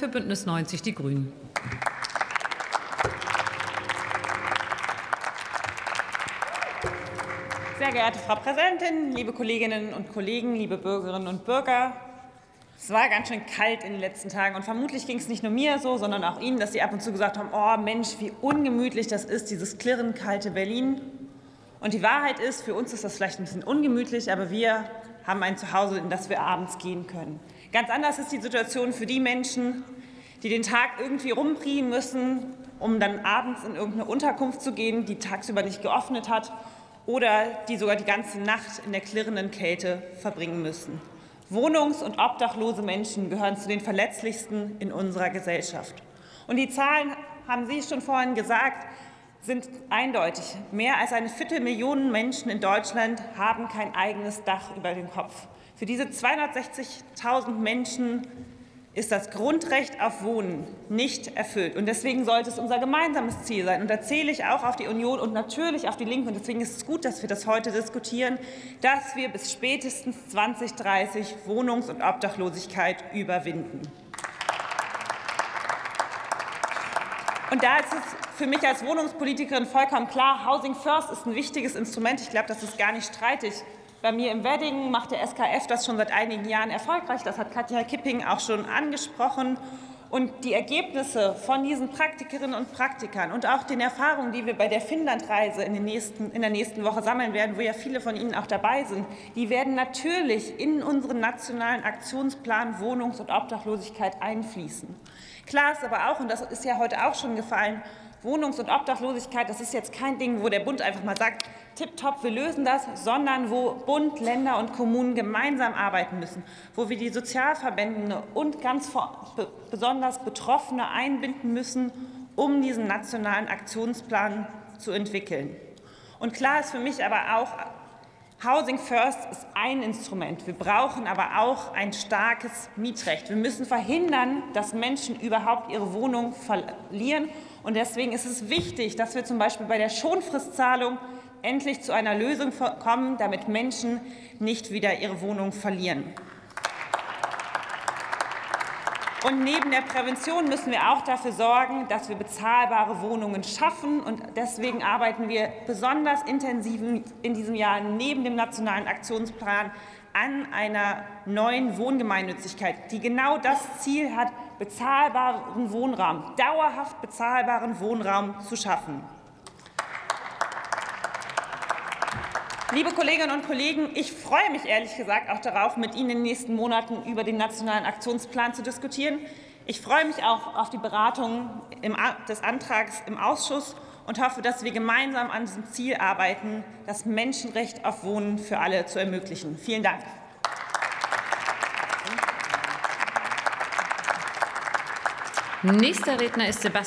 für Bündnis 90 Die Grünen. Sehr geehrte Frau Präsidentin, liebe Kolleginnen und Kollegen, liebe Bürgerinnen und Bürger! Es war ganz schön kalt in den letzten Tagen und vermutlich ging es nicht nur mir so, sondern auch Ihnen, dass Sie ab und zu gesagt haben, oh Mensch, wie ungemütlich das ist, dieses klirrend kalte Berlin. Und die Wahrheit ist, für uns ist das vielleicht ein bisschen ungemütlich, aber wir haben ein Zuhause, in das wir abends gehen können. Ganz anders ist die Situation für die Menschen, die den Tag irgendwie rumpriehen müssen, um dann abends in irgendeine Unterkunft zu gehen, die tagsüber nicht geöffnet hat oder die sogar die ganze Nacht in der klirrenden Kälte verbringen müssen. Wohnungs- und obdachlose Menschen gehören zu den verletzlichsten in unserer Gesellschaft. Und die Zahlen haben Sie schon vorhin gesagt, sind eindeutig. Mehr als eine Viertelmillion Menschen in Deutschland haben kein eigenes Dach über dem Kopf. Für diese 260.000 Menschen ist das Grundrecht auf Wohnen nicht erfüllt. Und deswegen sollte es unser gemeinsames Ziel sein. Und da zähle ich auch auf die Union und natürlich auf die Linke. Und deswegen ist es gut, dass wir das heute diskutieren, dass wir bis spätestens 2030 Wohnungs- und Obdachlosigkeit überwinden. Und da ist es für mich als Wohnungspolitikerin vollkommen klar, Housing First ist ein wichtiges Instrument. Ich glaube, das ist gar nicht streitig. Bei mir im Wedding macht der SKF das schon seit einigen Jahren erfolgreich. Das hat Katja Kipping auch schon angesprochen. Und die Ergebnisse von diesen Praktikerinnen und Praktikern und auch den Erfahrungen, die wir bei der Finnlandreise in, in der nächsten Woche sammeln werden, wo ja viele von Ihnen auch dabei sind, die werden natürlich in unseren nationalen Aktionsplan Wohnungs- und Obdachlosigkeit einfließen. Klar ist aber auch, und das ist ja heute auch schon gefallen, Wohnungs- und Obdachlosigkeit, das ist jetzt kein Ding, wo der Bund einfach mal sagt, tipptopp, wir lösen das, sondern wo Bund, Länder und Kommunen gemeinsam arbeiten müssen, wo wir die Sozialverbände und ganz besonders Betroffene einbinden müssen, um diesen nationalen Aktionsplan zu entwickeln. Und klar ist für mich aber auch, Housing First ist ein Instrument. Wir brauchen aber auch ein starkes Mietrecht. Wir müssen verhindern, dass Menschen überhaupt ihre Wohnung verlieren. Und deswegen ist es wichtig, dass wir zum Beispiel bei der Schonfristzahlung endlich zu einer Lösung kommen, damit Menschen nicht wieder ihre Wohnung verlieren. Und neben der Prävention müssen wir auch dafür sorgen, dass wir bezahlbare Wohnungen schaffen. Und deswegen arbeiten wir besonders intensiv in diesem Jahr neben dem Nationalen Aktionsplan an einer neuen Wohngemeinnützigkeit, die genau das Ziel hat, bezahlbaren Wohnraum, dauerhaft bezahlbaren Wohnraum zu schaffen. Liebe Kolleginnen und Kollegen, ich freue mich ehrlich gesagt auch darauf, mit Ihnen in den nächsten Monaten über den Nationalen Aktionsplan zu diskutieren. Ich freue mich auch auf die Beratung des Antrags im Ausschuss und hoffe, dass wir gemeinsam an diesem Ziel arbeiten, das Menschenrecht auf Wohnen für alle zu ermöglichen. Vielen Dank. Nächster Redner ist Sebastian